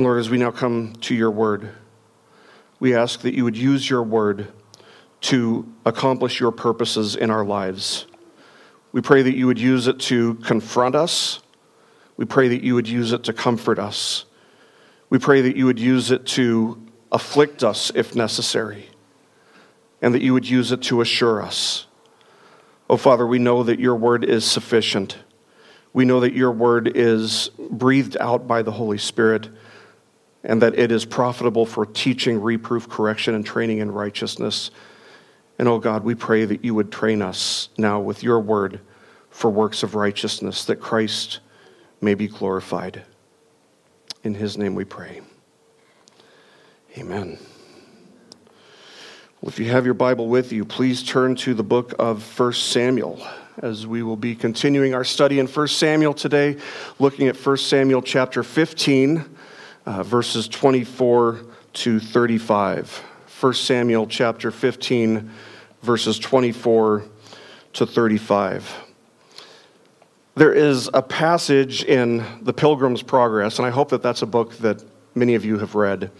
And Lord, as we now come to your word, we ask that you would use your word to accomplish your purposes in our lives. We pray that you would use it to confront us. We pray that you would use it to comfort us. We pray that you would use it to afflict us if necessary, and that you would use it to assure us. Oh, Father, we know that your word is sufficient. We know that your word is breathed out by the Holy Spirit and that it is profitable for teaching, reproof, correction, and training in righteousness. And oh God, we pray that you would train us now with your word for works of righteousness, that Christ may be glorified. In his name we pray. Amen. Well, if you have your Bible with you, please turn to the book of 1 Samuel as we will be continuing our study in 1 Samuel today, looking at 1 Samuel chapter 15 uh, verses 24 to 35. 1 Samuel chapter 15, verses 24 to 35. There is a passage in The Pilgrim's Progress, and I hope that that's a book that many of you have read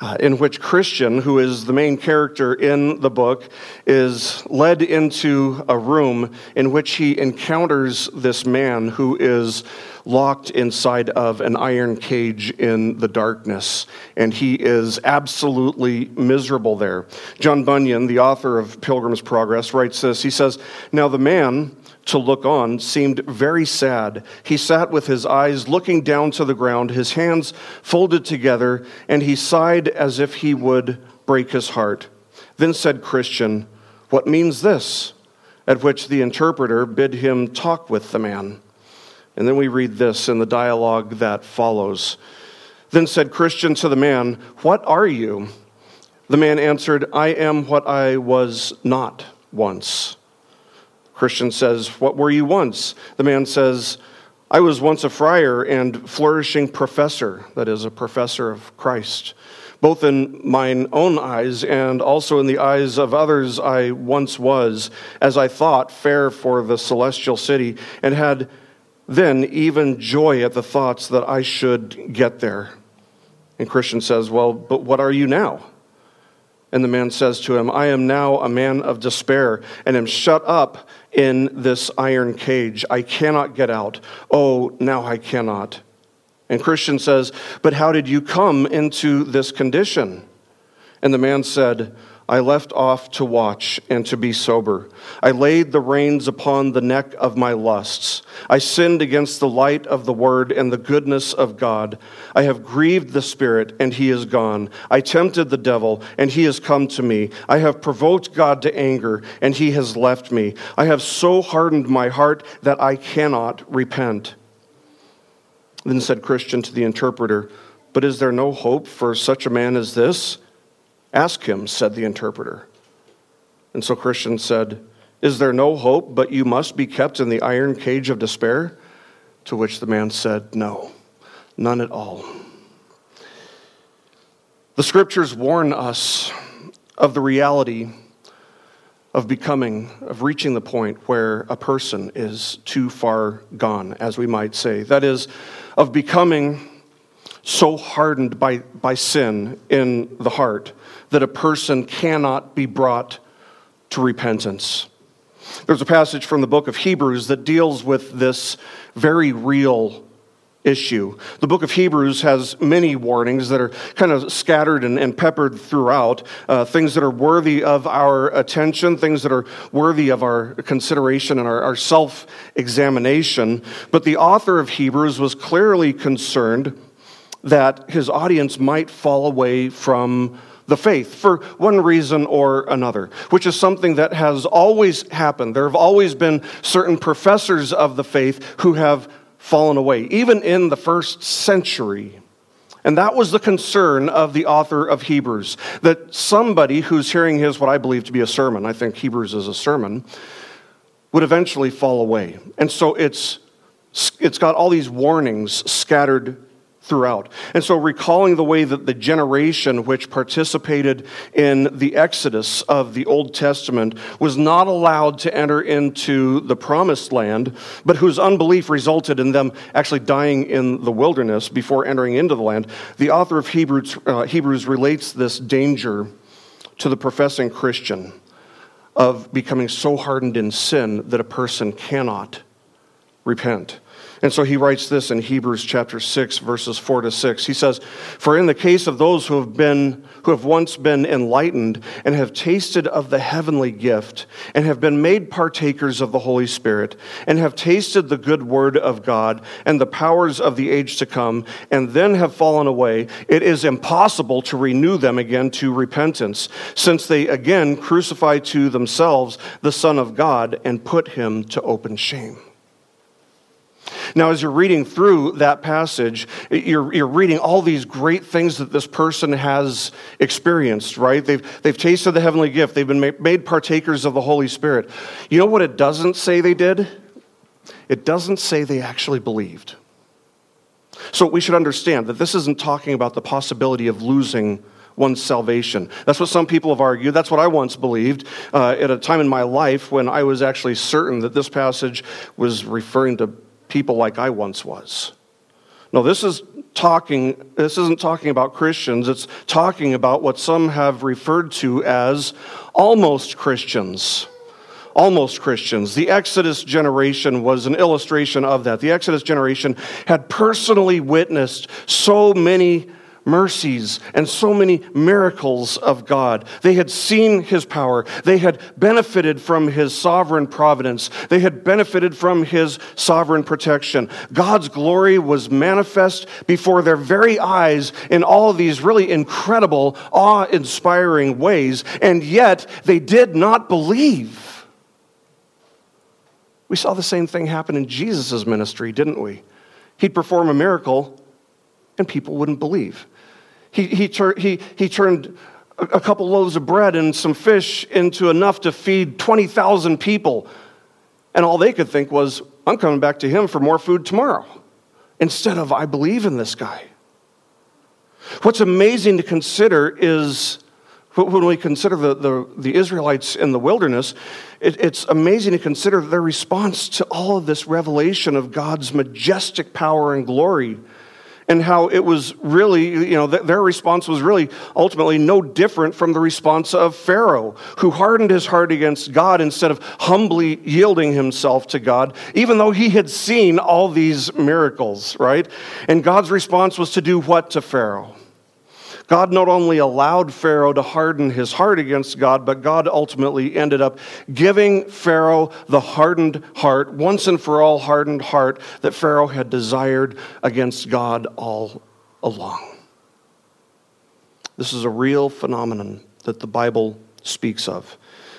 uh, in which Christian, who is the main character in the book, is led into a room in which he encounters this man who is locked inside of an iron cage in the darkness, and he is absolutely miserable there. John Bunyan, the author of Pilgrim's Progress, writes this He says, Now the man to look on seemed very sad. He sat with his eyes looking down to the ground, his hands folded together, and he sighed as if he would break his heart. Then said Christian, What means this? At which the interpreter bid him talk with the man. And then we read this in the dialogue that follows. Then said Christian to the man, What are you? The man answered, I am what I was not once. Christian says, What were you once? The man says, I was once a friar and flourishing professor, that is, a professor of Christ. Both in mine own eyes and also in the eyes of others, I once was, as I thought, fair for the celestial city, and had then even joy at the thoughts that I should get there. And Christian says, Well, but what are you now? And the man says to him, I am now a man of despair and am shut up in this iron cage. I cannot get out. Oh, now I cannot. And Christian says, But how did you come into this condition? And the man said, I left off to watch and to be sober. I laid the reins upon the neck of my lusts. I sinned against the light of the word and the goodness of God. I have grieved the Spirit, and he is gone. I tempted the devil, and he has come to me. I have provoked God to anger, and he has left me. I have so hardened my heart that I cannot repent. Then said Christian to the interpreter, But is there no hope for such a man as this? Ask him, said the interpreter. And so Christian said, Is there no hope, but you must be kept in the iron cage of despair? To which the man said, No, none at all. The scriptures warn us of the reality of becoming, of reaching the point where a person is too far gone, as we might say. That is, of becoming so hardened by, by sin in the heart that a person cannot be brought to repentance. There's a passage from the book of Hebrews that deals with this very real issue. The book of Hebrews has many warnings that are kind of scattered and, and peppered throughout, uh, things that are worthy of our attention, things that are worthy of our consideration and our, our self examination. But the author of Hebrews was clearly concerned that his audience might fall away from the faith for one reason or another, which is something that has always happened. There have always been certain professors of the faith who have fallen away, even in the first century. And that was the concern of the author of Hebrews that somebody who's hearing his, what I believe to be a sermon, I think Hebrews is a sermon, would eventually fall away. And so it's, it's got all these warnings scattered throughout. And so, recalling the way that the generation which participated in the exodus of the Old Testament was not allowed to enter into the promised land, but whose unbelief resulted in them actually dying in the wilderness before entering into the land, the author of Hebrews, uh, Hebrews relates this danger to the professing Christian of becoming so hardened in sin that a person cannot repent. And so he writes this in Hebrews chapter 6 verses 4 to 6. He says, "For in the case of those who have been who have once been enlightened and have tasted of the heavenly gift and have been made partakers of the Holy Spirit and have tasted the good word of God and the powers of the age to come and then have fallen away, it is impossible to renew them again to repentance, since they again crucify to themselves the Son of God and put him to open shame." Now, as you're reading through that passage, you're, you're reading all these great things that this person has experienced, right? They've, they've tasted the heavenly gift, they've been made partakers of the Holy Spirit. You know what it doesn't say they did? It doesn't say they actually believed. So we should understand that this isn't talking about the possibility of losing one's salvation. That's what some people have argued. That's what I once believed uh, at a time in my life when I was actually certain that this passage was referring to people like I once was. No, this is talking, this isn't talking about Christians, it's talking about what some have referred to as almost Christians. Almost Christians. The Exodus generation was an illustration of that. The Exodus generation had personally witnessed so many mercies and so many miracles of God. They had seen his power. They had benefited from his sovereign providence. They had benefited from his sovereign protection. God's glory was manifest before their very eyes in all these really incredible, awe inspiring ways, and yet they did not believe. We saw the same thing happen in Jesus' ministry, didn't we? He'd perform a miracle and people wouldn't believe. He, he, tur- he, he turned a couple loaves of bread and some fish into enough to feed 20,000 people. And all they could think was, I'm coming back to him for more food tomorrow, instead of, I believe in this guy. What's amazing to consider is when we consider the, the, the Israelites in the wilderness, it, it's amazing to consider their response to all of this revelation of God's majestic power and glory and how it was really, you know, their response was really ultimately no different from the response of Pharaoh, who hardened his heart against God instead of humbly yielding himself to God, even though he had seen all these miracles, right? And God's response was to do what to Pharaoh? God not only allowed Pharaoh to harden his heart against God, but God ultimately ended up giving Pharaoh the hardened heart, once and for all hardened heart that Pharaoh had desired against God all along. This is a real phenomenon that the Bible speaks of.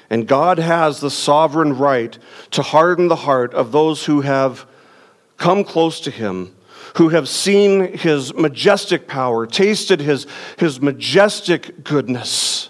And God has the sovereign right to harden the heart of those who have come close to him who have seen his majestic power, tasted his, his majestic goodness,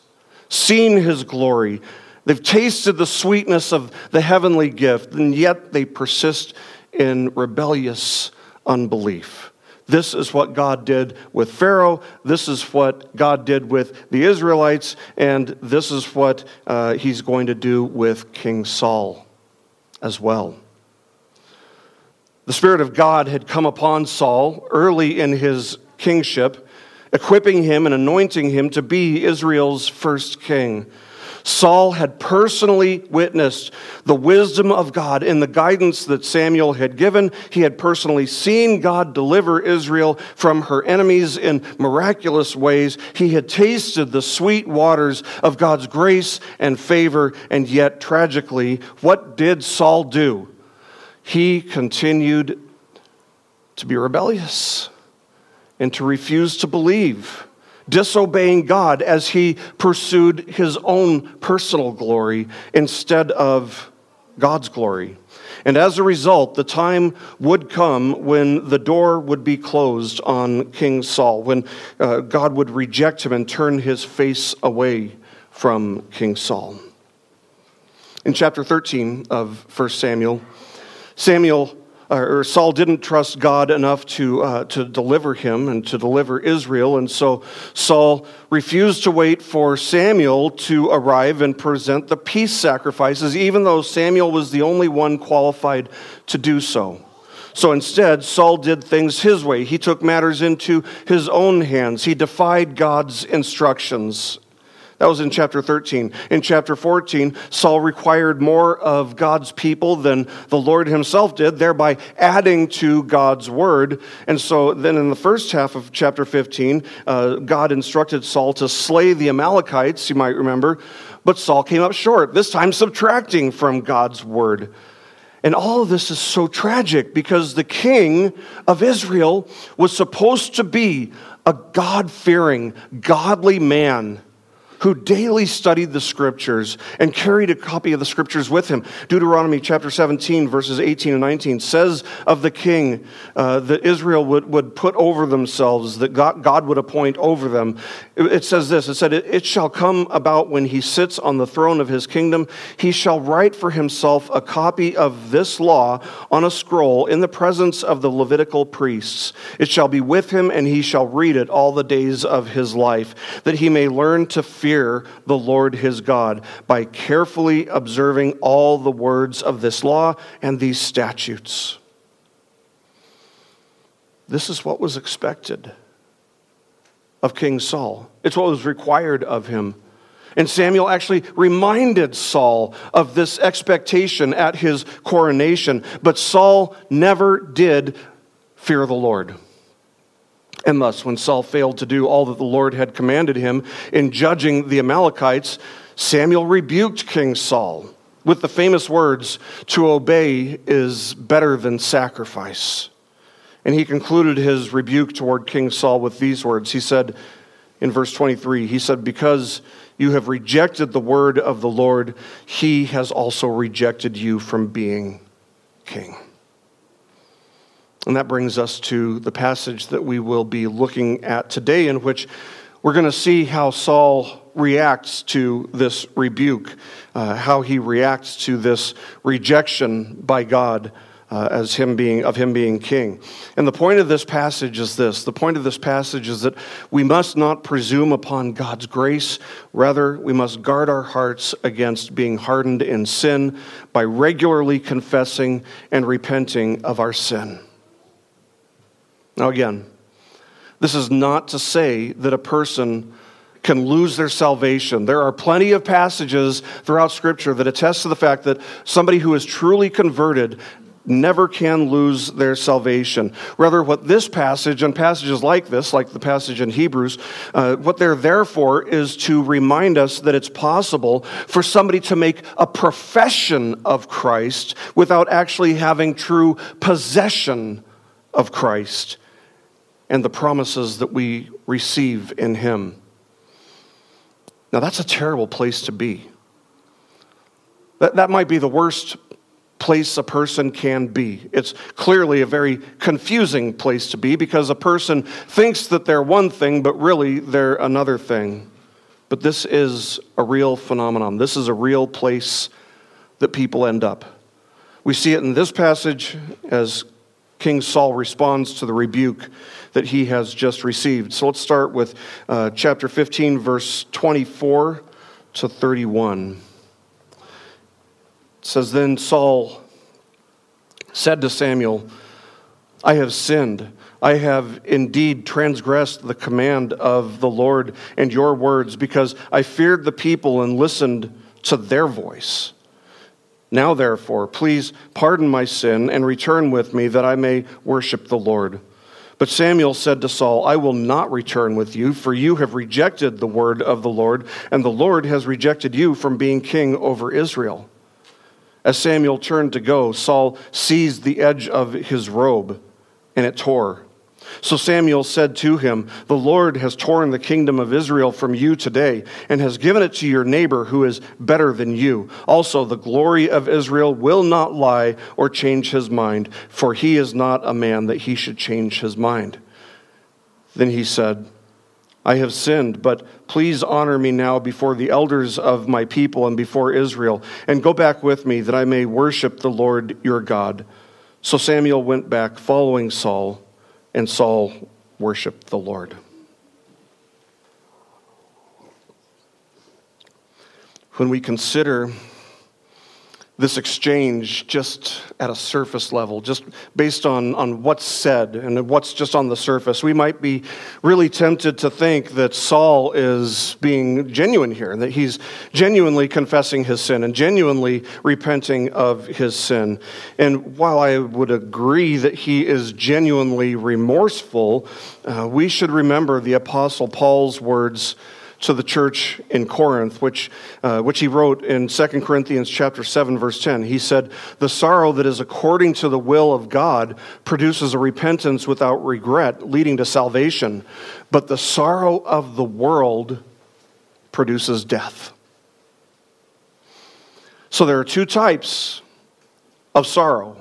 seen his glory. They've tasted the sweetness of the heavenly gift, and yet they persist in rebellious unbelief. This is what God did with Pharaoh. This is what God did with the Israelites. And this is what uh, he's going to do with King Saul as well. The Spirit of God had come upon Saul early in his kingship, equipping him and anointing him to be Israel's first king. Saul had personally witnessed the wisdom of God in the guidance that Samuel had given. He had personally seen God deliver Israel from her enemies in miraculous ways. He had tasted the sweet waters of God's grace and favor, and yet, tragically, what did Saul do? He continued to be rebellious and to refuse to believe, disobeying God as he pursued his own personal glory instead of God's glory. And as a result, the time would come when the door would be closed on King Saul, when uh, God would reject him and turn his face away from King Saul. In chapter 13 of 1 Samuel, Samuel or Saul didn't trust God enough to, uh, to deliver him and to deliver Israel. And so Saul refused to wait for Samuel to arrive and present the peace sacrifices, even though Samuel was the only one qualified to do so. So instead, Saul did things his way. He took matters into his own hands. He defied God's instructions. That was in chapter 13. In chapter 14, Saul required more of God's people than the Lord himself did, thereby adding to God's word. And so then in the first half of chapter 15, uh, God instructed Saul to slay the Amalekites, you might remember, but Saul came up short, this time subtracting from God's word. And all of this is so tragic because the king of Israel was supposed to be a God fearing, godly man who daily studied the scriptures and carried a copy of the scriptures with him. Deuteronomy chapter 17, verses 18 and 19 says of the king uh, that Israel would, would put over themselves, that God, God would appoint over them. It, it says this it said, it, it shall come about when he sits on the throne of his kingdom, he shall write for himself a copy of this law on a scroll in the presence of the Levitical priests. It shall be with him, and he shall read it all the days of his life, that he may learn to fear fear the Lord his God by carefully observing all the words of this law and these statutes. This is what was expected of King Saul. It's what was required of him. And Samuel actually reminded Saul of this expectation at his coronation, but Saul never did fear the Lord. And thus, when Saul failed to do all that the Lord had commanded him in judging the Amalekites, Samuel rebuked King Saul with the famous words, To obey is better than sacrifice. And he concluded his rebuke toward King Saul with these words. He said in verse 23, He said, Because you have rejected the word of the Lord, he has also rejected you from being king. And that brings us to the passage that we will be looking at today, in which we're going to see how Saul reacts to this rebuke, uh, how he reacts to this rejection by God. Uh, as him being of him being king and the point of this passage is this the point of this passage is that we must not presume upon god's grace rather we must guard our hearts against being hardened in sin by regularly confessing and repenting of our sin now, again, this is not to say that a person can lose their salvation. There are plenty of passages throughout Scripture that attest to the fact that somebody who is truly converted never can lose their salvation. Rather, what this passage and passages like this, like the passage in Hebrews, uh, what they're there for is to remind us that it's possible for somebody to make a profession of Christ without actually having true possession of Christ and the promises that we receive in Him. Now, that's a terrible place to be. That, that might be the worst place a person can be. It's clearly a very confusing place to be because a person thinks that they're one thing, but really they're another thing. But this is a real phenomenon. This is a real place that people end up. We see it in this passage as King Saul responds to the rebuke that he has just received. So let's start with uh, chapter 15, verse 24 to 31. It says, Then Saul said to Samuel, I have sinned. I have indeed transgressed the command of the Lord and your words because I feared the people and listened to their voice. Now, therefore, please pardon my sin and return with me that I may worship the Lord. But Samuel said to Saul, I will not return with you, for you have rejected the word of the Lord, and the Lord has rejected you from being king over Israel. As Samuel turned to go, Saul seized the edge of his robe, and it tore. So Samuel said to him, The Lord has torn the kingdom of Israel from you today and has given it to your neighbor who is better than you. Also, the glory of Israel will not lie or change his mind, for he is not a man that he should change his mind. Then he said, I have sinned, but please honor me now before the elders of my people and before Israel, and go back with me that I may worship the Lord your God. So Samuel went back following Saul, and Saul worshiped the Lord. When we consider this exchange just at a surface level, just based on, on what's said and what's just on the surface, we might be really tempted to think that Saul is being genuine here, that he's genuinely confessing his sin and genuinely repenting of his sin. And while I would agree that he is genuinely remorseful, uh, we should remember the Apostle Paul's words to the church in Corinth, which, uh, which he wrote in 2 Corinthians chapter 7, verse 10. He said, The sorrow that is according to the will of God produces a repentance without regret, leading to salvation. But the sorrow of the world produces death. So there are two types of sorrow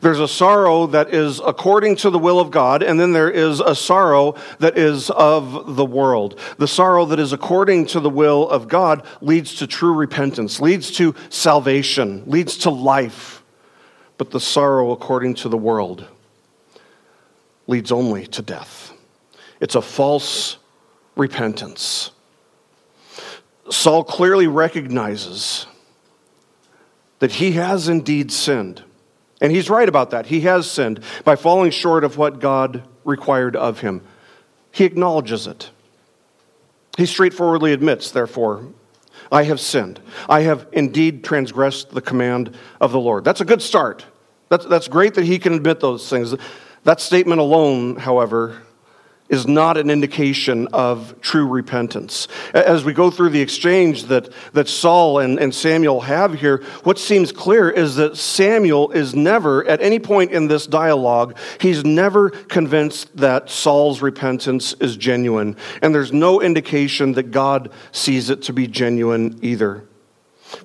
there's a sorrow that is according to the will of God, and then there is a sorrow that is of the world. The sorrow that is according to the will of God leads to true repentance, leads to salvation, leads to life. But the sorrow according to the world leads only to death. It's a false repentance. Saul clearly recognizes that he has indeed sinned. And he's right about that. He has sinned by falling short of what God required of him. He acknowledges it. He straightforwardly admits, therefore, I have sinned. I have indeed transgressed the command of the Lord. That's a good start. That's, that's great that he can admit those things. That statement alone, however, is not an indication of true repentance. As we go through the exchange that, that Saul and, and Samuel have here, what seems clear is that Samuel is never, at any point in this dialogue, he's never convinced that Saul's repentance is genuine. And there's no indication that God sees it to be genuine either.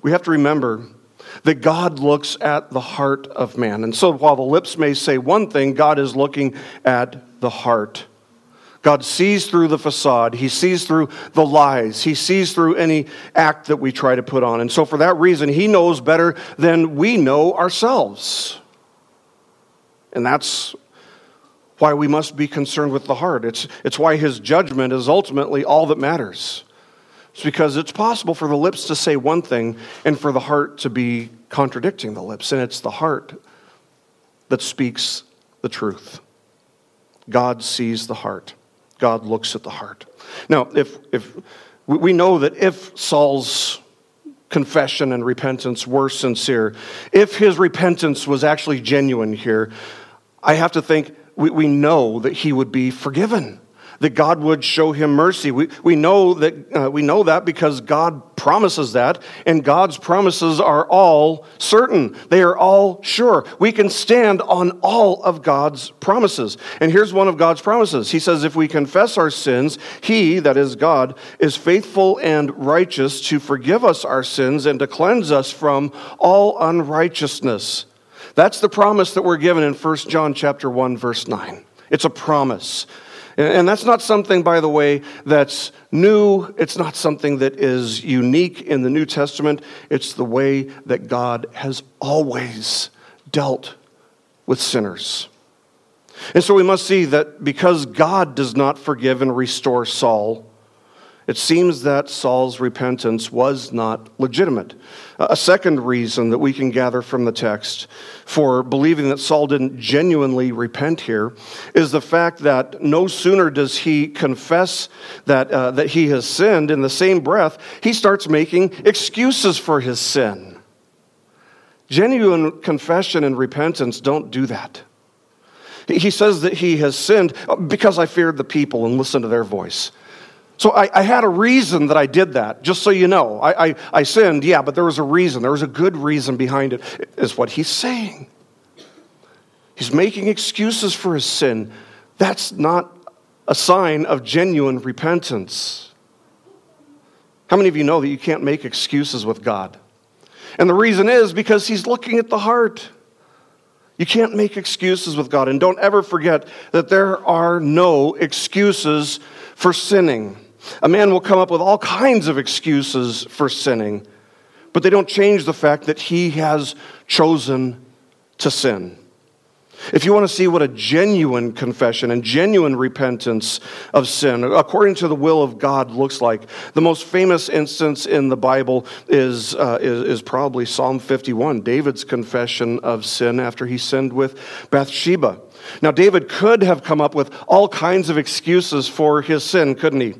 We have to remember that God looks at the heart of man. And so while the lips may say one thing, God is looking at the heart. God sees through the facade. He sees through the lies. He sees through any act that we try to put on. And so, for that reason, He knows better than we know ourselves. And that's why we must be concerned with the heart. It's, it's why His judgment is ultimately all that matters. It's because it's possible for the lips to say one thing and for the heart to be contradicting the lips. And it's the heart that speaks the truth. God sees the heart. God looks at the heart. Now, if, if we know that if Saul's confession and repentance were sincere, if his repentance was actually genuine here, I have to think we, we know that he would be forgiven that God would show him mercy. We, we, know that, uh, we know that because God promises that, and God's promises are all certain. They are all sure. We can stand on all of God's promises. And here's one of God's promises He says, If we confess our sins, He, that is God, is faithful and righteous to forgive us our sins and to cleanse us from all unrighteousness. That's the promise that we're given in 1 John chapter 1 verse 9. It's a promise. And that's not something, by the way, that's new. It's not something that is unique in the New Testament. It's the way that God has always dealt with sinners. And so we must see that because God does not forgive and restore Saul, it seems that Saul's repentance was not legitimate. A second reason that we can gather from the text for believing that Saul didn't genuinely repent here is the fact that no sooner does he confess that, uh, that he has sinned, in the same breath, he starts making excuses for his sin. Genuine confession and repentance don't do that. He says that he has sinned because I feared the people and listened to their voice. So I, I, had a reason that I did that, just so you know. I, I, I, sinned, yeah, but there was a reason. There was a good reason behind it, is what he's saying. He's making excuses for his sin. That's not a sign of genuine repentance. How many of you know that you can't make excuses with God? And the reason is because he's looking at the heart. You can't make excuses with God. And don't ever forget that there are no excuses for sinning. A man will come up with all kinds of excuses for sinning, but they don't change the fact that he has chosen to sin. If you want to see what a genuine confession and genuine repentance of sin, according to the will of God, looks like, the most famous instance in the Bible is, uh, is, is, probably Psalm 51, David's confession of sin after he sinned with Bathsheba. Now, David could have come up with all kinds of excuses for his sin, couldn't he?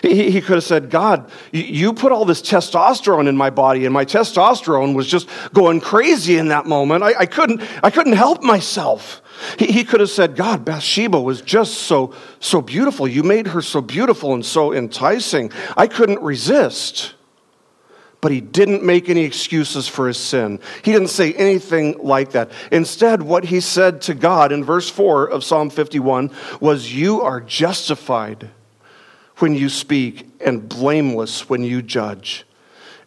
He, he could have said, God, you put all this testosterone in my body, and my testosterone was just going crazy in that moment. I, I couldn't, I couldn't help myself. He, he could have said, God, Bathsheba was just so, so beautiful. You made her so beautiful and so enticing. I couldn't resist. But he didn't make any excuses for his sin. He didn't say anything like that. Instead, what he said to God in verse 4 of Psalm 51 was, You are justified when you speak and blameless when you judge.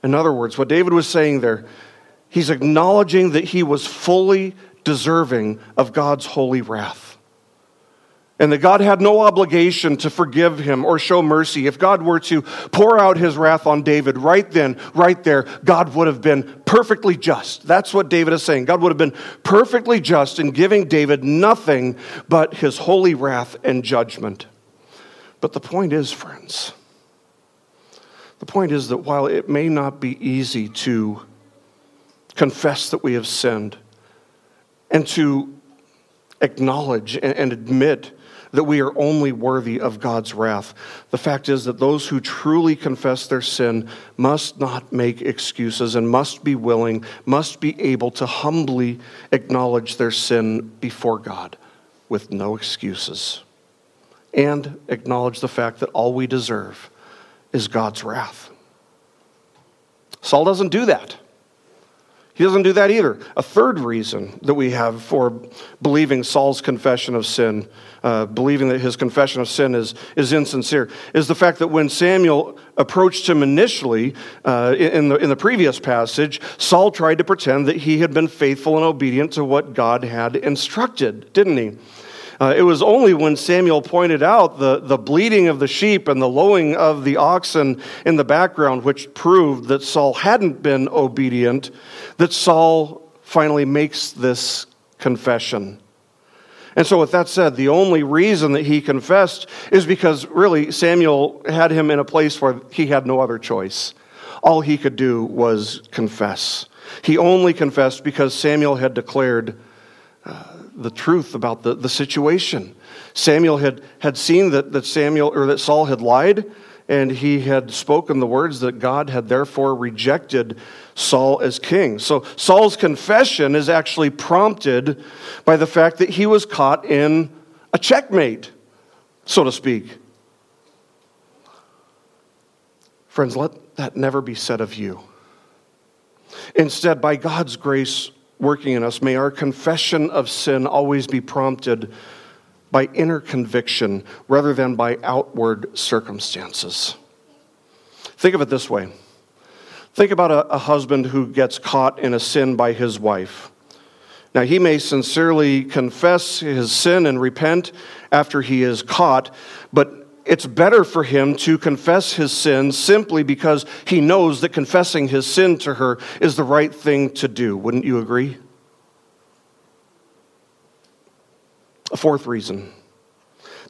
In other words, what David was saying there, he's acknowledging that he was fully deserving of God's holy wrath. And that God had no obligation to forgive him or show mercy. If God were to pour out his wrath on David right then, right there, God would have been perfectly just. That's what David is saying. God would have been perfectly just in giving David nothing but his holy wrath and judgment. But the point is, friends, the point is that while it may not be easy to confess that we have sinned and to acknowledge and admit that we are only worthy of God's wrath. The fact is that those who truly confess their sin must not make excuses and must be willing, must be able to humbly acknowledge their sin before God with no excuses and acknowledge the fact that all we deserve is God's wrath. Saul doesn't do that. He doesn't do that either. A third reason that we have for believing Saul's confession of sin, uh, believing that his confession of sin is, is insincere, is the fact that when Samuel approached him initially uh, in, the, in the previous passage, Saul tried to pretend that he had been faithful and obedient to what God had instructed, didn't he? Uh, it was only when Samuel pointed out the, the bleating of the sheep and the lowing of the oxen in the background, which proved that Saul hadn't been obedient, that Saul finally makes this confession. And so, with that said, the only reason that he confessed is because really Samuel had him in a place where he had no other choice. All he could do was confess. He only confessed because Samuel had declared the truth about the, the situation. Samuel had, had seen that, that Samuel or that Saul had lied, and he had spoken the words that God had therefore rejected Saul as king. So Saul's confession is actually prompted by the fact that he was caught in a checkmate, so to speak. Friends, let that never be said of you. Instead, by God's grace, working in us, may our confession of sin always be prompted by inner conviction rather than by outward circumstances. Think of it this way think about a, a, husband who gets caught in a sin by his wife. Now, he may sincerely confess his sin and repent after he is caught, but it's better for him to confess his sin simply because he knows that confessing his sin to her is the right thing to do. Wouldn't you agree? A fourth reason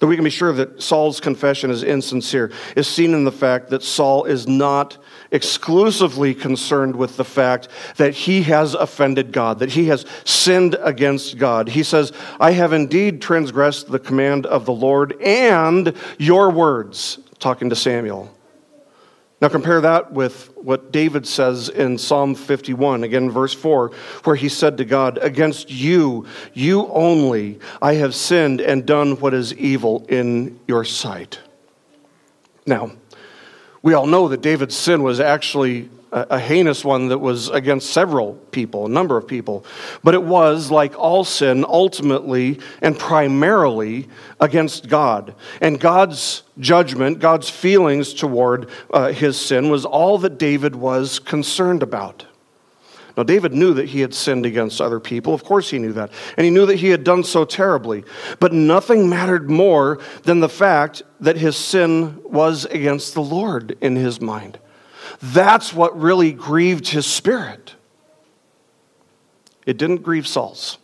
that we can be sure that Saul's confession is insincere is seen in the fact that Saul is not exclusively concerned with the fact that he has offended God, that he has sinned against God. He says, I have indeed transgressed the command of the Lord and your words, talking to Samuel. Now, compare that with what David says in Psalm 51, again, verse 4, where he said to God, Against you, you only, I have sinned and done what is evil in your sight. Now, we all know that David's sin was actually a, heinous one that was against several people, a number of people. But it was, like all sin, ultimately and primarily against God. And God's judgment, God's feelings toward uh, his sin, was all that David was concerned about. Now, David knew that he had sinned against other people. Of course, he knew that. And he knew that he had done so terribly. But nothing mattered more than the fact that his sin was against the Lord in his mind. That's what really grieved his spirit. It didn't grieve Saul's.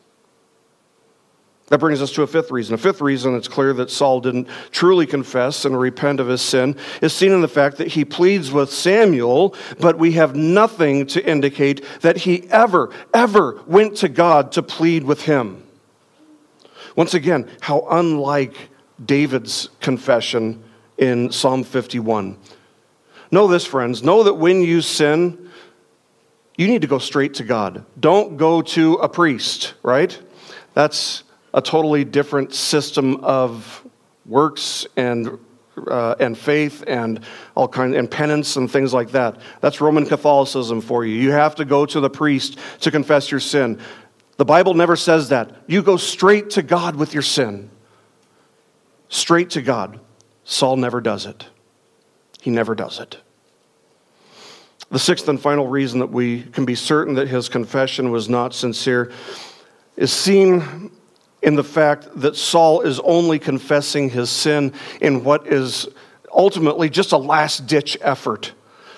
That brings us to a fifth reason. A fifth reason it's clear that Saul didn't truly confess and repent of his sin is seen in the fact that he pleads with Samuel, but we have nothing to indicate that he ever, ever went to God to plead with him. Once again, how unlike David's confession in Psalm 51. Know this, friends. Know that when you sin, you need to go straight to God. Don't go to a priest, right? That's a totally different system of works and uh, and faith and all kind and penance and things like that. That's Roman Catholicism for you. You have to go to the priest to confess your sin. The Bible never says that. You go straight to God with your sin. Straight to God. Saul never does it. He never does it. The sixth and final reason that we can be certain that his confession was not sincere is seen in the fact that Saul is only confessing his sin in what is ultimately just a last ditch effort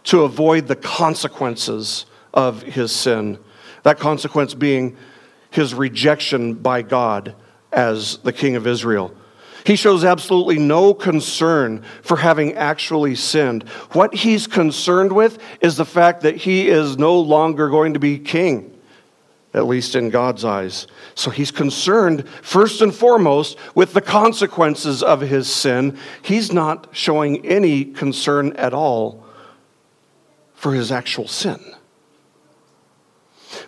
to avoid the consequences of his sin. That consequence being his rejection by God as the king of Israel. He shows absolutely no concern for having actually sinned. What he's concerned with is the fact that he is no longer going to be king at least in God's eyes. So he's concerned, first and foremost, with the consequences of his sin. He's not showing any concern at all for his actual sin.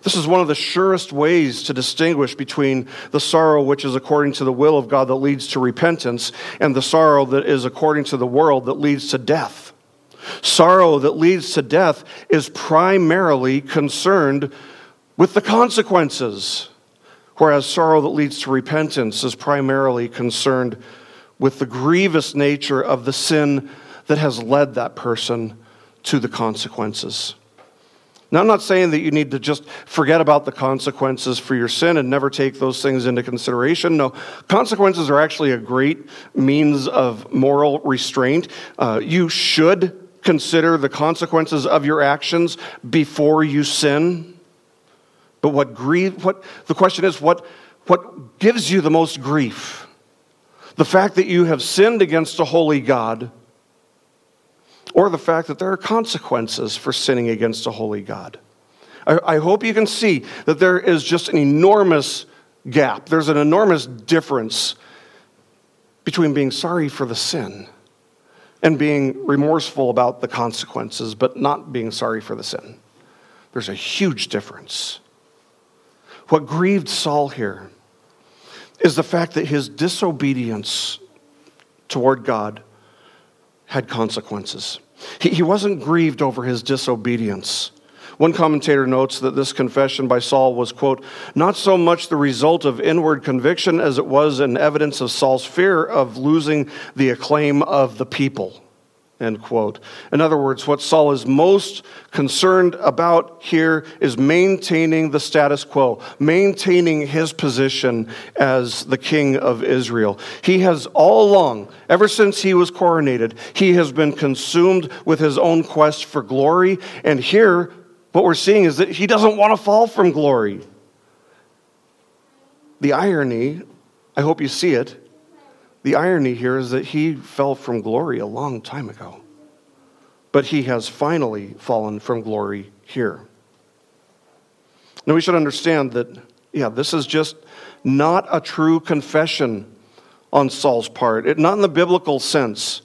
This is one of the surest ways to distinguish between the sorrow which is according to the will of God that leads to repentance and the sorrow that is according to the world that leads to death. Sorrow that leads to death is primarily concerned with the consequences, whereas sorrow that leads to repentance is primarily concerned with the grievous nature of the sin that has led that person to the consequences. Now, I'm not saying that you need to just forget about the consequences for your sin and never take those things into consideration. No, consequences are actually a great means of moral restraint. Uh, you should consider the consequences of your actions before you sin. But what grief, what, the question is, what, what gives you the most grief? The fact that you have sinned against a holy God, or the fact that there are consequences for sinning against a holy God? I, I hope you can see that there is just an enormous gap. There's an enormous difference between being sorry for the sin and being remorseful about the consequences, but not being sorry for the sin. There's a huge difference. What grieved Saul here is the fact that his disobedience toward God had consequences. He, he wasn't grieved over his disobedience. One commentator notes that this confession by Saul was, quote, not so much the result of inward conviction as it was an evidence of Saul's fear of losing the acclaim of the people. End quote. In other words, what Saul is most concerned about here is maintaining the status quo, maintaining his position as the king of Israel. He has all along, ever since he was coronated, he has been consumed with his own quest for glory. And here, what we're seeing is that he doesn't want to fall from glory. The irony, I hope you see it, the irony here is that he fell from glory a long time ago, but he has finally fallen from glory here. Now, we should understand that, yeah, this is just not a true confession on Saul's part, it, not in the biblical sense.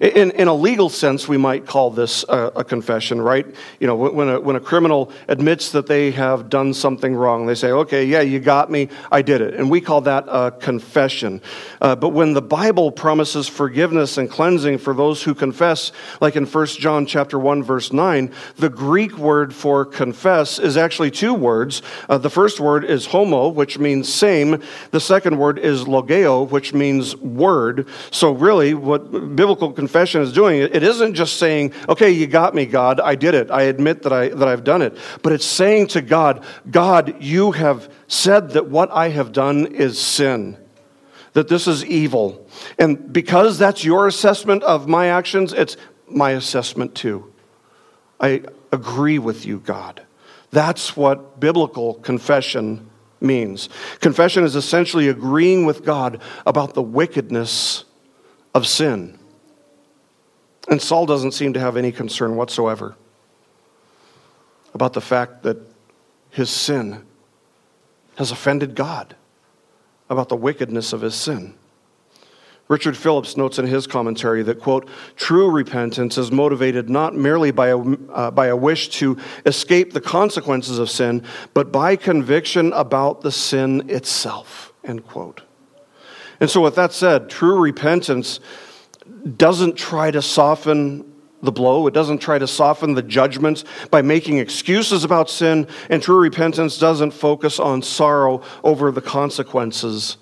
In, in a legal sense, we might call this a, a, confession, right? You know, when a, when a criminal admits that they have done something wrong, they say, okay, yeah, you got me, I did it. And we call that a confession. Uh, but when the Bible promises forgiveness and cleansing for those who confess, like in 1 John chapter 1, verse 9, the Greek word for confess is actually two words. Uh, the first word is homo, which means same. The second word is logeo, which means word. So really, what biblical confession is doing, it isn't just saying, okay, you got me, God, I did it, I admit that, I, that I've done it, but it's saying to God, God, you have said that what I have done is sin, that this is evil. And because that's your assessment of my actions, it's my assessment too. I agree with you, God. That's what biblical confession means. Confession is essentially agreeing with God about the wickedness of sin. And Saul doesn't seem to have any concern whatsoever about the fact that his sin has offended God, about the wickedness of his sin. Richard Phillips notes in his commentary that, quote, true repentance is motivated not merely by a, uh, by a wish to escape the consequences of sin, but by conviction about the sin itself, end quote. And so, with that said, true repentance doesn't try to soften the blow. It doesn't try to soften the judgments by making excuses about sin. And true repentance doesn't focus on sorrow over the consequences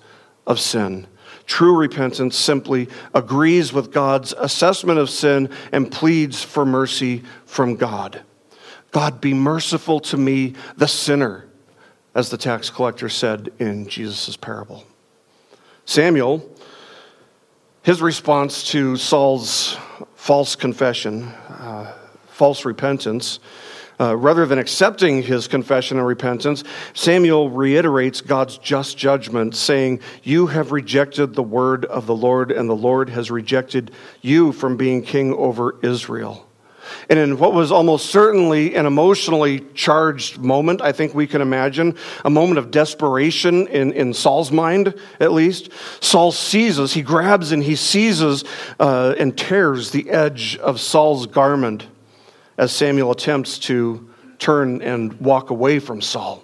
of sin. True repentance simply agrees with God's assessment of sin and pleads for mercy from God. God, be merciful to me, the sinner, as the tax collector said in Jesus' parable. Samuel, his response to Saul's false confession, uh, false repentance, uh, rather than accepting his confession and repentance, Samuel reiterates God's just judgment, saying, You have rejected the word of the Lord, and the Lord has rejected you from being king over Israel. And in what was almost certainly an emotionally charged moment, I think we can imagine, a moment of desperation in, in Saul's mind, at least, Saul seizes, he grabs and he seizes uh, and tears the edge of Saul's garment as Samuel attempts to turn and walk away from Saul.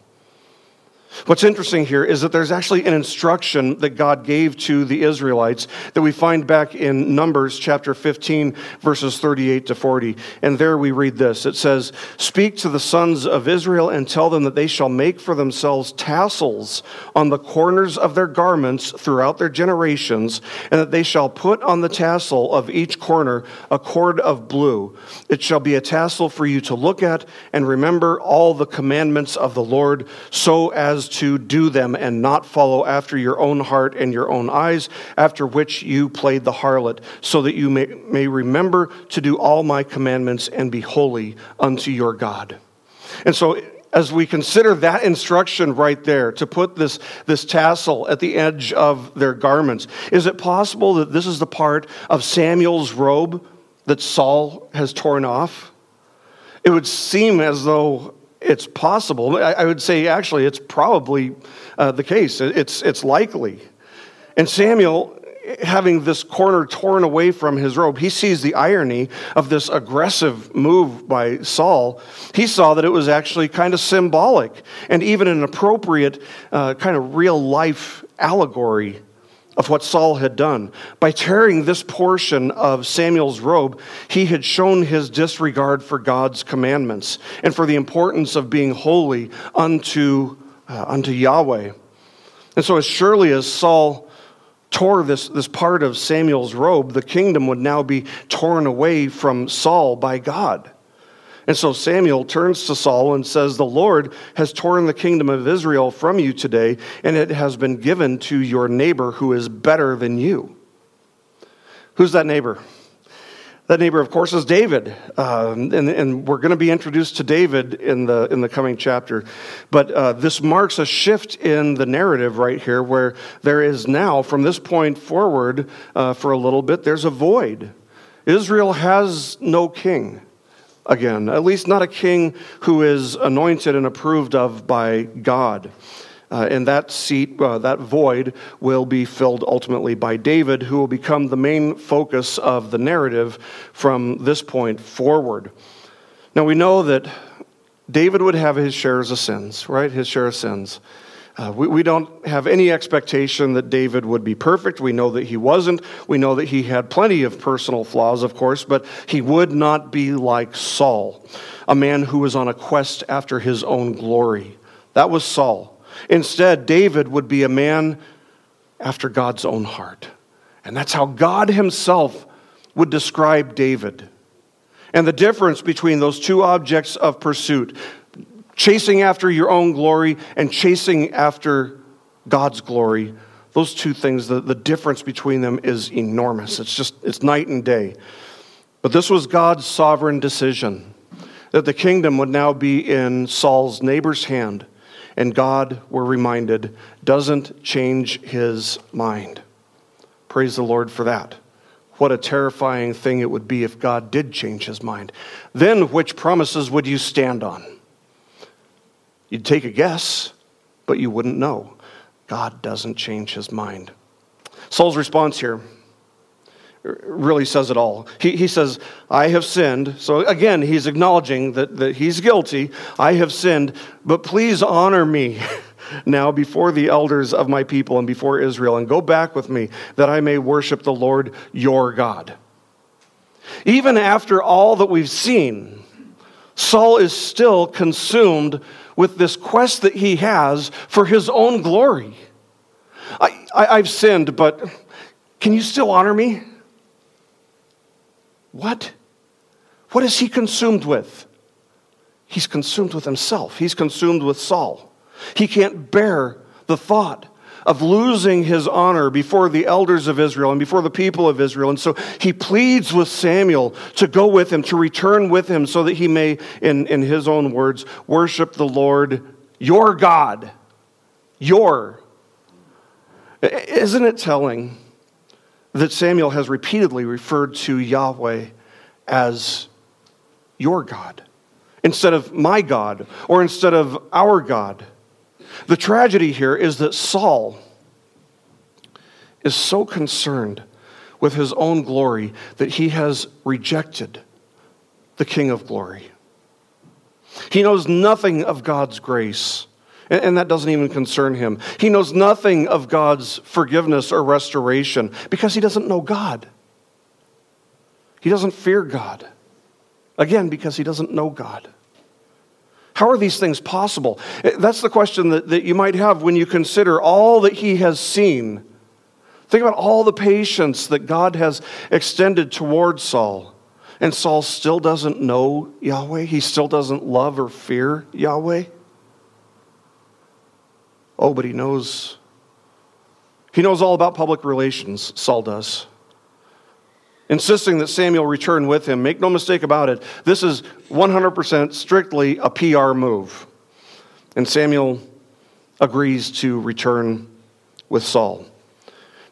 What's interesting here is that there's actually an instruction that God gave to the Israelites that we find back in Numbers chapter 15, verses 38 to 40. And there we read this It says, Speak to the sons of Israel and tell them that they shall make for themselves tassels on the corners of their garments throughout their generations, and that they shall put on the tassel of each corner a cord of blue. It shall be a tassel for you to look at and remember all the commandments of the Lord, so as to do them and not follow after your own heart and your own eyes, after which you played the harlot, so that you may, may remember to do all my commandments and be holy unto your God. And so, as we consider that instruction right there to put this, this tassel at the edge of their garments, is it possible that this is the part of Samuel's robe that Saul has torn off? It would seem as though it's possible. I, would say, actually, it's probably uh, the case. It's, it's likely. And Samuel, having this corner torn away from his robe, he sees the irony of this aggressive move by Saul. He saw that it was actually kind of symbolic and even an appropriate uh, kind of real life allegory of what Saul had done. By tearing this portion of Samuel's robe, he had shown his disregard for God's commandments and for the importance of being holy unto, uh, unto Yahweh. And so, as surely as Saul tore this, this part of Samuel's robe, the kingdom would now be torn away from Saul by God. And so Samuel turns to Saul and says, The Lord has torn the kingdom of Israel from you today, and it has been given to your neighbor who is better than you. Who's that neighbor? That neighbor, of course, is David. Um, and, and, we're going to be introduced to David in the, in the coming chapter. But uh, this marks a shift in the narrative right here, where there is now, from this point forward, uh, for a little bit, there's a void. Israel has no king again, at least not a king who is anointed and approved of by God. Uh, and that seat, uh, that void, will be filled ultimately by David, who will become the main focus of the narrative from this point forward. Now, we know that David would have his shares of sins, right? His share of sins. Uh, we, we don't have any expectation that David would be perfect. We know that he wasn't. We know that he had plenty of personal flaws, of course, but he would not be like Saul, a man who was on a quest after his own glory. That was Saul. Instead, David would be a man after God's own heart. And that's how God himself would describe David. And the difference between those two objects of pursuit, chasing after your own glory and chasing after God's glory, those two things, the, the difference between them is enormous. It's just, it's night and day. But this was God's sovereign decision that the kingdom would now be in Saul's neighbor's hand And God, we're reminded, doesn't change his mind. Praise the Lord for that. What a terrifying thing it would be if God did change his mind. Then, which promises would you stand on? You'd take a guess, but you wouldn't know. God doesn't change his mind. Saul's response here really says it all. He, he says, I have sinned. So again, he's acknowledging that, that he's guilty. I have sinned, but please honor me now before the elders of my people and before Israel, and go back with me that I may worship the Lord your God. Even after all that we've seen, Saul is still consumed with this quest that he has for his own glory. I, I, have sinned, but can you still honor me? What? What is he consumed with? He's consumed with himself. He's consumed with Saul. He can't bear the thought of losing his honor before the elders of Israel and before the people of Israel. And so he pleads with Samuel to go with him, to return with him, so that he may, in, in his own words, worship the Lord, your God. Your. Isn't it telling that Samuel has repeatedly referred to Yahweh as your God instead of my God or instead of our God? The tragedy here is that Saul is so concerned with his own glory that he has rejected the King of glory. He knows nothing of God's grace, and that doesn't even concern him. He knows nothing of God's forgiveness or restoration because he doesn't know God. He doesn't fear God. Again, because he doesn't know God. How are these things possible? Eh, that's the question that, that you might have when you consider all that he has seen. Think about all the patience that God has extended towards Saul. And Saul still doesn't know Yahweh. He still doesn't love or fear Yahweh. Oh, but he knows. He knows all about public relations, Saul does insisting that Samuel return with him. Make no mistake about it, this is 100% strictly a PR move. And Samuel agrees to return with Saul.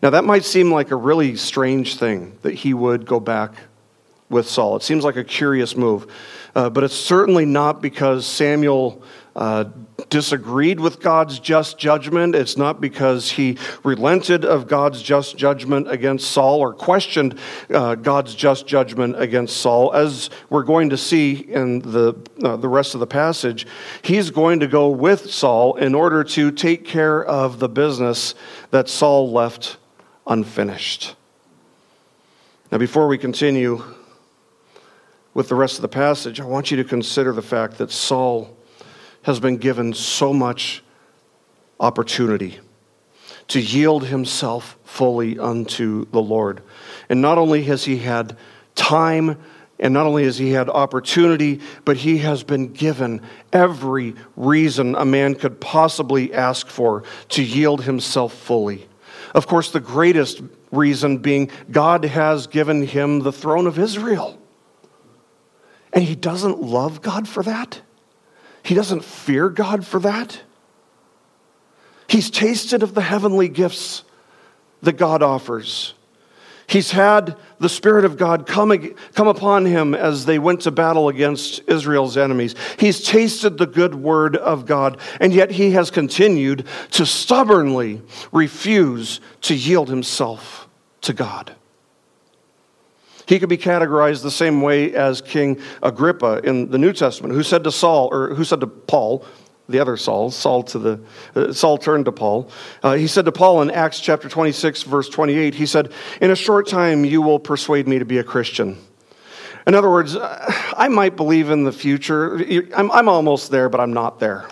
Now, that might seem like a really strange thing that he would go back with Saul. It seems like a curious move, uh, but it's certainly not because Samuel uh, disagreed with God's just judgment. It's not because he relented of God's just judgment against Saul or questioned uh, God's just judgment against Saul. As we're going to see in the, uh, the rest of the passage, he's going to go with Saul in order to take care of the business that Saul left unfinished. Now, before we continue with the rest of the passage, I want you to consider the fact that Saul has been given so much opportunity to yield himself fully unto the Lord. And not only has he had time, and not only has he had opportunity, but he has been given every reason a man could possibly ask for to yield himself fully. Of course, the greatest reason being God has given him the throne of Israel. And he doesn't love God for that? He doesn't fear God for that. He's tasted of the heavenly gifts that God offers. He's had the Spirit of God come, come upon him as they went to battle against Israel's enemies. He's tasted the good word of God, and yet he has continued to stubbornly refuse to yield himself to God. He could be categorized the same way as King Agrippa in the New Testament, who said to Saul, or who said to Paul, the other Saul, Saul to the uh, Saul turned to Paul. Uh, he said to Paul in Acts chapter 26 verse 28, he said, "In a short time you will persuade me to be a Christian." In other words, uh, I might believe in the future. I'm, I'm almost there, but I'm not there.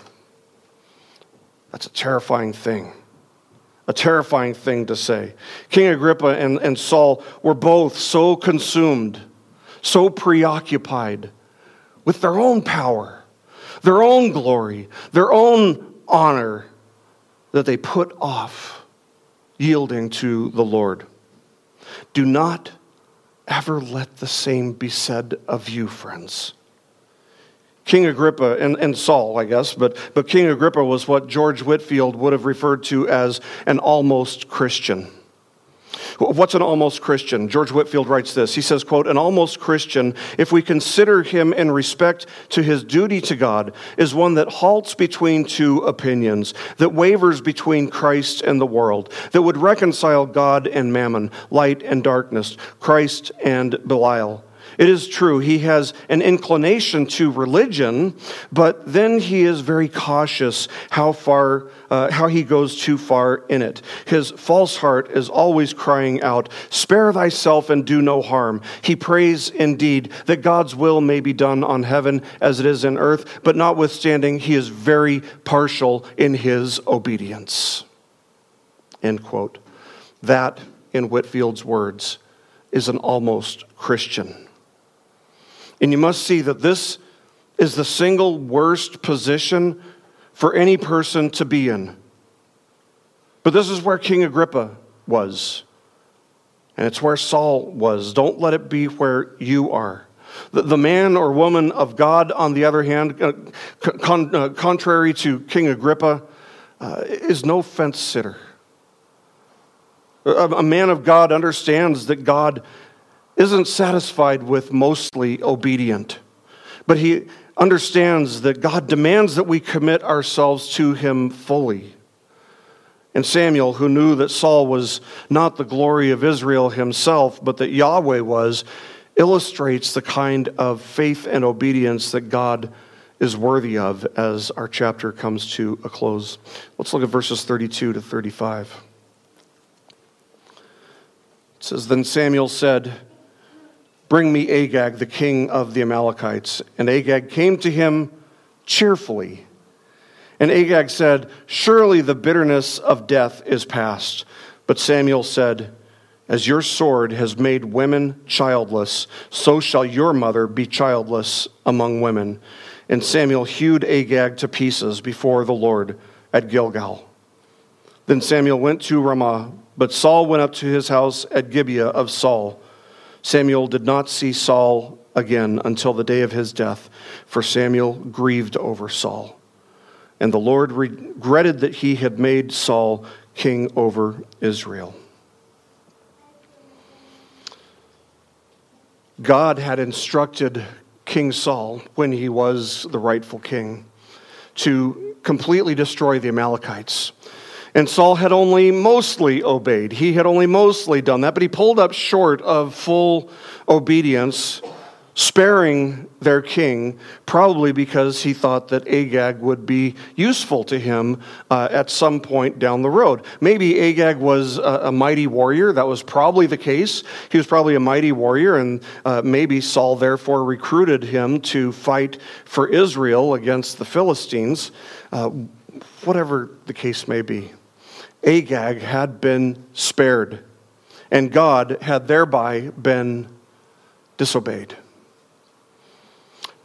That's a terrifying thing a terrifying thing to say. King Agrippa and, and Saul were both so consumed, so preoccupied with their own power, their own glory, their own honor, that they put off yielding to the Lord. Do not ever let the same be said of you, friends. King Agrippa and, and Saul, I guess, but, but King Agrippa was what George Whitefield would have referred to as an almost Christian. What's an almost Christian? George Whitefield writes this. He says, quote, an almost Christian, if we consider him in respect to his duty to God, is one that halts between two opinions, that wavers between Christ and the world, that would reconcile God and mammon, light and darkness, Christ and Belial it is true, he has an inclination to religion, but then he is very cautious how far, uh, how he goes too far in it. His false heart is always crying out, Spare thyself and do no harm. He prays indeed that God's will may be done on heaven as it is in earth, but notwithstanding, he is very partial in his obedience. End quote. That, in Whitefield's words, is an almost Christian. And you must see that this is the single worst position for any person to be in. But this is where King Agrippa was. And it's where Saul was. Don't let it be where you are. The, man or woman of God, on the other hand, uh, uh, contrary to King Agrippa, uh, is no fence sitter. A man of God understands that God isn't satisfied with mostly obedient, but he understands that God demands that we commit ourselves to him fully. And Samuel, who knew that Saul was not the glory of Israel himself, but that Yahweh was, illustrates the kind of faith and obedience that God is worthy of as our chapter comes to a close. Let's look at verses 32 to 35. It says, Then Samuel said, Bring me Agag, the king of the Amalekites. And Agag came to him cheerfully. And Agag said, Surely the bitterness of death is past. But Samuel said, As your sword has made women childless, so shall your mother be childless among women. And Samuel hewed Agag to pieces before the Lord at Gilgal. Then Samuel went to Ramah, but Saul went up to his house at Gibeah of Saul. Samuel did not see Saul again until the day of his death, for Samuel grieved over Saul. And the Lord regretted that he had made Saul king over Israel. God had instructed King Saul, when he was the rightful king, to completely destroy the Amalekites. And Saul had only mostly obeyed. He had only mostly done that, but he pulled up short of full obedience, sparing their king, probably because he thought that Agag would be useful to him uh, at some point down the road. Maybe Agag was a, a, mighty warrior. That was probably the case. He was probably a mighty warrior, and uh, maybe Saul therefore recruited him to fight for Israel against the Philistines. Uh, whatever the case may be. Agag had been spared, and God had thereby been disobeyed.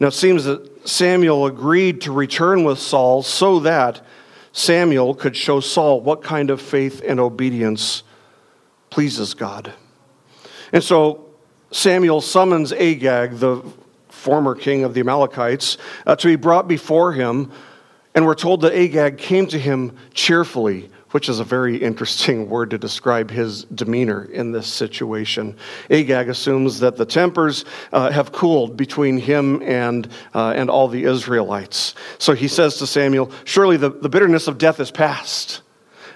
Now it seems that Samuel agreed to return with Saul so that Samuel could show Saul what kind of faith and obedience pleases God. And so Samuel summons Agag, the former king of the Amalekites, uh, to be brought before him. And we're told that Agag came to him cheerfully, which is a very interesting word to describe his demeanor in this situation. Agag assumes that the tempers uh, have cooled between him and, uh, and all the Israelites. So he says to Samuel, Surely the, the bitterness of death is past.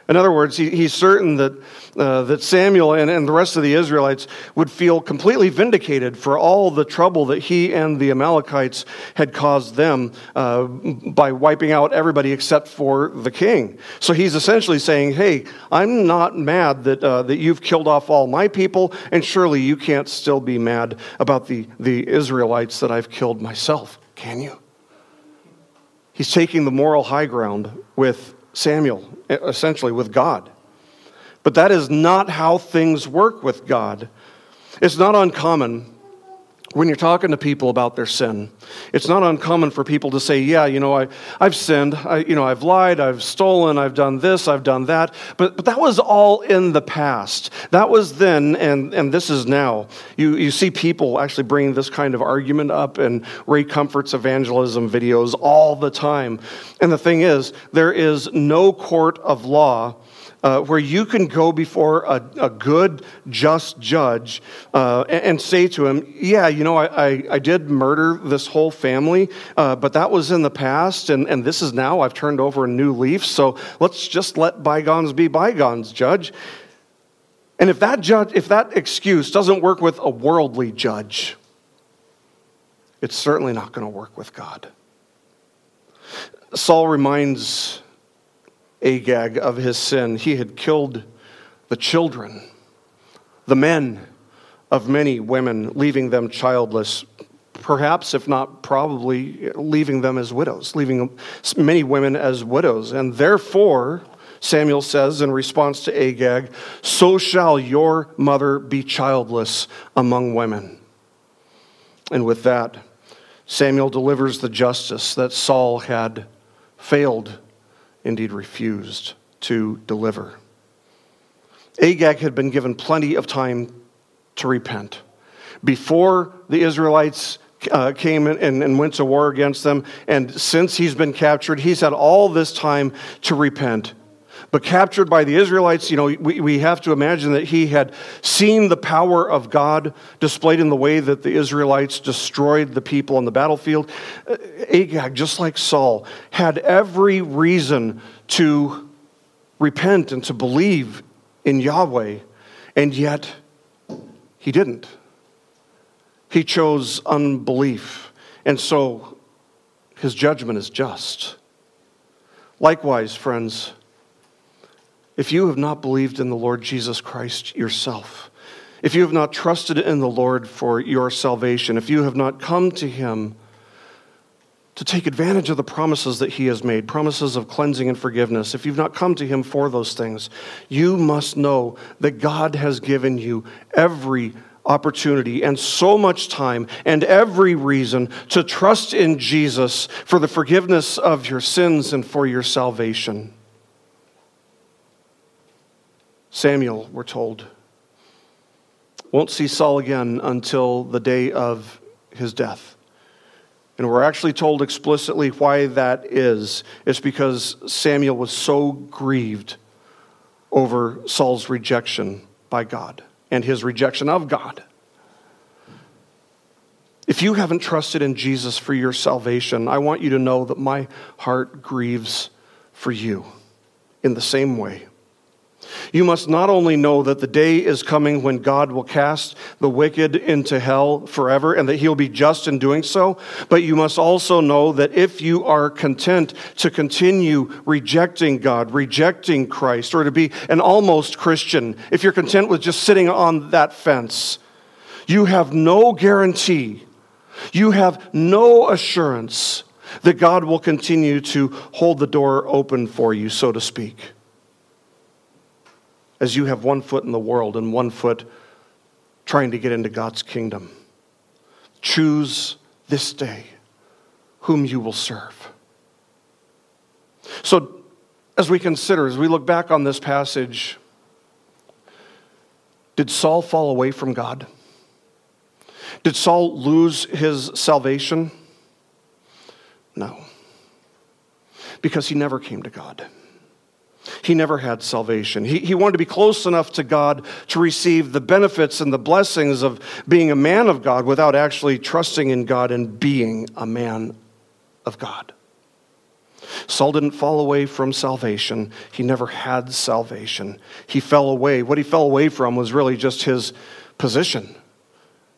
In other words, he, he's certain that, uh, that Samuel and, and the rest of the Israelites would feel completely vindicated for all the trouble that he and the Amalekites had caused them uh, by wiping out everybody except for the king. So he's essentially saying, Hey, I'm not mad that, uh, that you've killed off all my people, and surely you can't still be mad about the, the Israelites that I've killed myself, can you? He's taking the moral high ground with Samuel, essentially with God. But that is not how things work with God. It's not uncommon when you're talking to people about their sin, it's not uncommon for people to say, Yeah, you know, I, I've sinned. I, you know, I've lied, I've stolen, I've done this, I've done that. But, but that was all in the past. That was then, and, and this is now. You, you see people actually bringing this kind of argument up in Ray Comfort's evangelism videos all the time. And the thing is, there is no court of law uh, where you can go before a, a good, just judge uh, and, and, say to him, Yeah, you know, I, I, I did murder this whole family, uh, but that was in the past, and, and this is now. I've turned over a new leaf, so let's just let bygones be bygones, judge. And if that, judge, if that excuse doesn't work with a worldly judge, it's certainly not going to work with God. Saul reminds Agag of his sin. He had killed the children, the men of many women, leaving them childless, perhaps, if not probably, leaving them as widows, leaving many women as widows. And therefore, Samuel says in response to Agag, so shall your mother be childless among women. And with that, Samuel delivers the justice that Saul had failed indeed refused to deliver. Agag had been given plenty of time to repent. Before the Israelites uh, came and, and went to war against them, and since he's been captured, he's had all this time to repent. But captured by the Israelites, you know, we, we have to imagine that he had seen the power of God displayed in the way that the Israelites destroyed the people on the battlefield. Uh, Agag, just like Saul, had every reason to repent and to believe in Yahweh, and yet he didn't. He chose unbelief. And so his judgment is just. Likewise, friends, if you have not believed in the Lord Jesus Christ yourself, if you have not trusted in the Lord for your salvation, if you have not come to Him to take advantage of the promises that He has made, promises of cleansing and forgiveness, if you've not come to Him for those things, you must know that God has given you every opportunity and so much time and every reason to trust in Jesus for the forgiveness of your sins and for your salvation. Samuel, we're told, won't see Saul again until the day of his death. And we're actually told explicitly why that is. It's because Samuel was so grieved over Saul's rejection by God and his rejection of God. If you haven't trusted in Jesus for your salvation, I want you to know that my heart grieves for you in the same way. You must not only know that the day is coming when God will cast the wicked into hell forever and that he'll be just in doing so, but you must also know that if you are content to continue rejecting God, rejecting Christ, or to be an almost Christian, if you're content with just sitting on that fence, you have no guarantee, you have no assurance that God will continue to hold the door open for you, so to speak as you have one foot in the world and one foot trying to get into God's kingdom. Choose this day whom you will serve. So, as we consider, as we look back on this passage, did Saul fall away from God? Did Saul lose his salvation? No, because he never came to God. He never had salvation. He, he wanted to be close enough to God to receive the benefits and the blessings of being a man of God without actually trusting in God and being a man of God. Saul didn't fall away from salvation. He never had salvation. He fell away. What he fell away from was really just his position,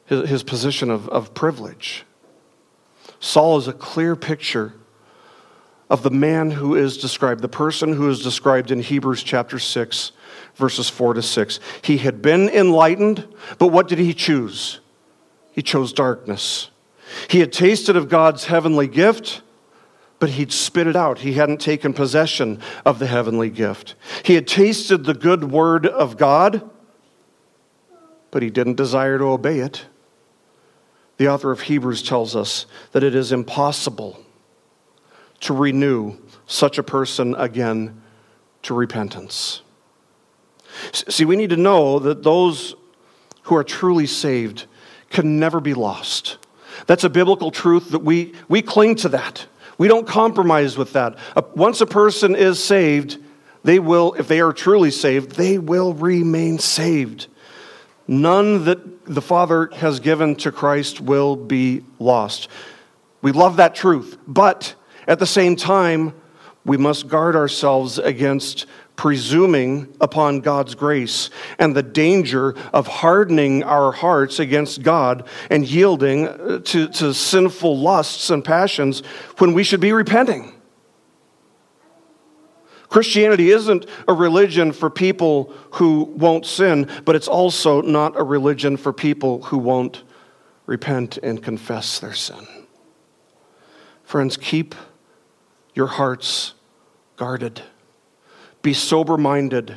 his, his position of, of privilege. Saul is a clear picture of the man who is described, the person who is described in Hebrews chapter 6, verses 4 to 6. He had been enlightened, but what did he choose? He chose darkness. He had tasted of God's heavenly gift, but he'd spit it out. He hadn't taken possession of the heavenly gift. He had tasted the good word of God, but he didn't desire to obey it. The author of Hebrews tells us that it is impossible to renew such a person again to repentance. See, we need to know that those who are truly saved can never be lost. That's a biblical truth that we, we cling to that. We don't compromise with that. Once a person is saved, they will, if they are truly saved, they will remain saved. None that the Father has given to Christ will be lost. We love that truth, but at the same time, we must guard ourselves against presuming upon God's grace and the danger of hardening our hearts against God and yielding uh, to, to sinful lusts and passions when we should be repenting. Christianity isn't a religion for people who won't sin, but it's also not a religion for people who won't repent and confess their sin. Friends, keep your hearts guarded. Be sober minded.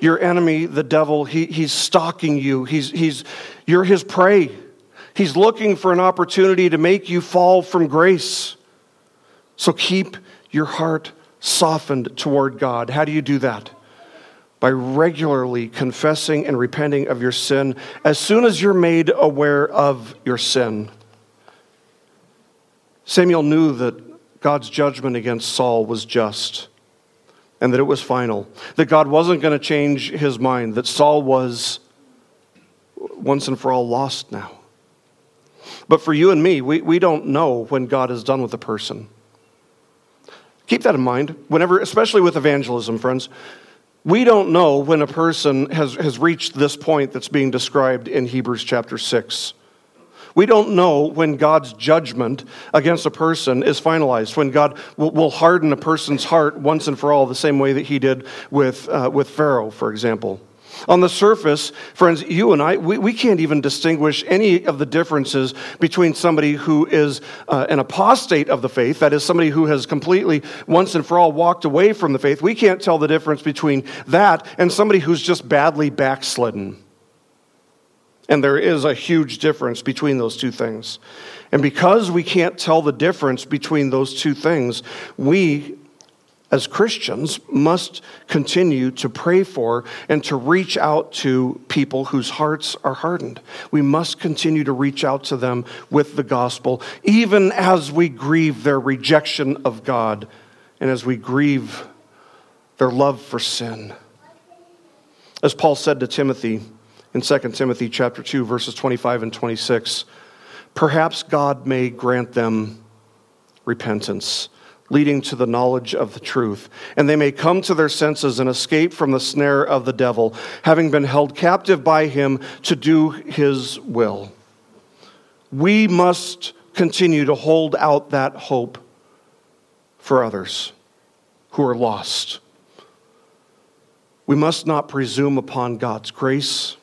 Your enemy, the devil, he, he's stalking you. He's, he's, you're his prey. He's looking for an opportunity to make you fall from grace. So keep your heart softened toward God. How do you do that? By regularly confessing and repenting of your sin as soon as you're made aware of your sin. Samuel knew that God's judgment against Saul was just and that it was final, that God wasn't going to change his mind, that Saul was once and for all lost now. But for you and me, we, we don't know when God is done with a person. Keep that in mind, whenever, especially with evangelism, friends. We don't know when a person has, has reached this point that's being described in Hebrews chapter 6. We don't know when God's judgment against a person is finalized, when God will, harden a person's heart once and for all, the same way that he did with, uh, with Pharaoh, for example. On the surface, friends, you and I, we, we can't even distinguish any of the differences between somebody who is uh, an apostate of the faith, that is, somebody who has completely, once and for all, walked away from the faith. We can't tell the difference between that and somebody who's just badly backslidden. And there is a huge difference between those two things. And because we can't tell the difference between those two things, we as Christians must continue to pray for and to reach out to people whose hearts are hardened. We must continue to reach out to them with the gospel, even as we grieve their rejection of God and as we grieve their love for sin. As Paul said to Timothy, in 2 Timothy chapter 2 verses 25 and 26. Perhaps God may grant them repentance leading to the knowledge of the truth, and they may come to their senses and escape from the snare of the devil, having been held captive by him to do his will. We must continue to hold out that hope for others who are lost. We must not presume upon God's grace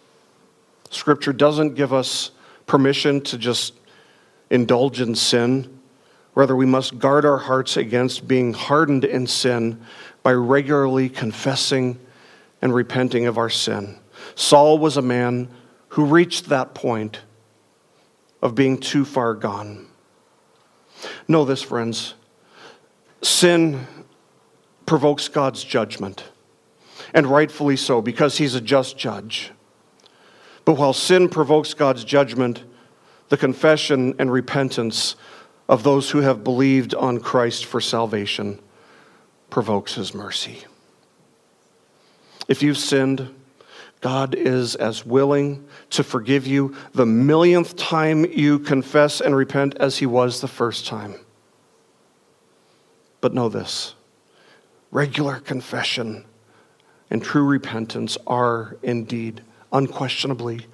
Scripture doesn't give us permission to just indulge in sin. Rather, we must guard our hearts against being hardened in sin by regularly confessing and repenting of our sin. Saul was a man who reached that point of being too far gone. Know this, friends sin provokes God's judgment, and rightfully so, because he's a just judge. But while sin provokes God's judgment, the confession and repentance of those who have believed on Christ for salvation provokes his mercy. If you've sinned, God is as willing to forgive you the millionth time you confess and repent as he was the first time. But know this regular confession and true repentance are indeed unquestionably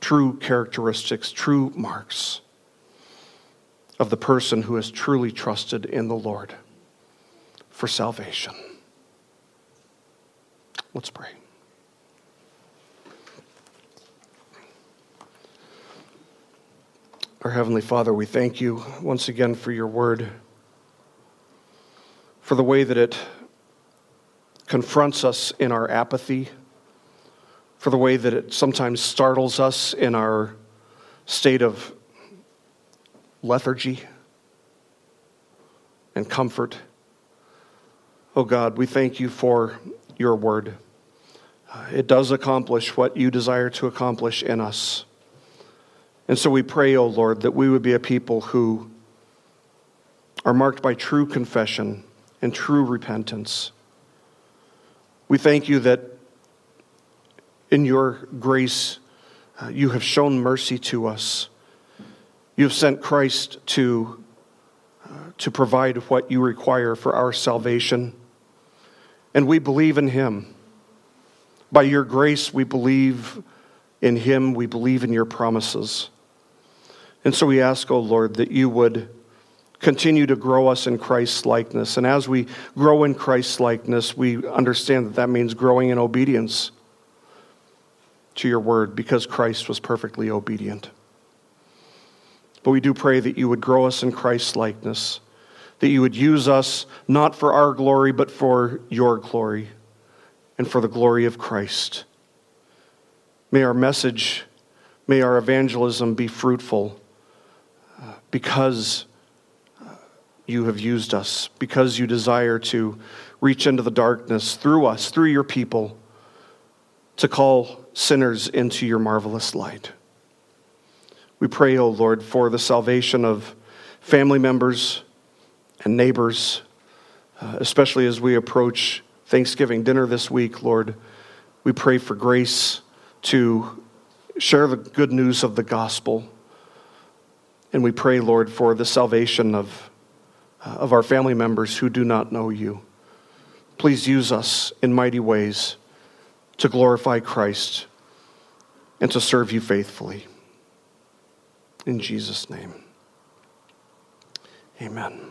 true characteristics, true marks of the person who has truly trusted in the Lord for salvation. Let's pray. Our Heavenly Father, we thank you once again for your word, for the way that it confronts us in our apathy for the way that it sometimes startles us in our state of lethargy and comfort. Oh God, we thank you for your word. It does accomplish what you desire to accomplish in us. And so we pray, O oh Lord, that we would be a people who are marked by true confession and true repentance. We thank you that in your grace, uh, you have shown mercy to us. You have sent Christ to, uh, to provide what you require for our salvation. And we believe in him. By your grace, we believe in him. We believe in your promises. And so we ask, O oh Lord, that you would continue to grow us in Christ's likeness. And as we grow in Christ's likeness, we understand that that means growing in obedience to your word because Christ was perfectly obedient. But we do pray that you would grow us in Christ's likeness, that you would use us not for our glory, but for your glory and for the glory of Christ. May our message, may our evangelism be fruitful uh, because you have used us, because you desire to reach into the darkness through us, through your people, to call sinners into your marvelous light. We pray, O oh Lord, for the salvation of family members and neighbors, uh, especially as we approach Thanksgiving dinner this week, Lord. We pray for grace to share the good news of the gospel. And we pray, Lord, for the salvation of uh, of our family members who do not know you. Please use us in mighty ways to glorify Christ and to serve you faithfully. In Jesus' name, amen.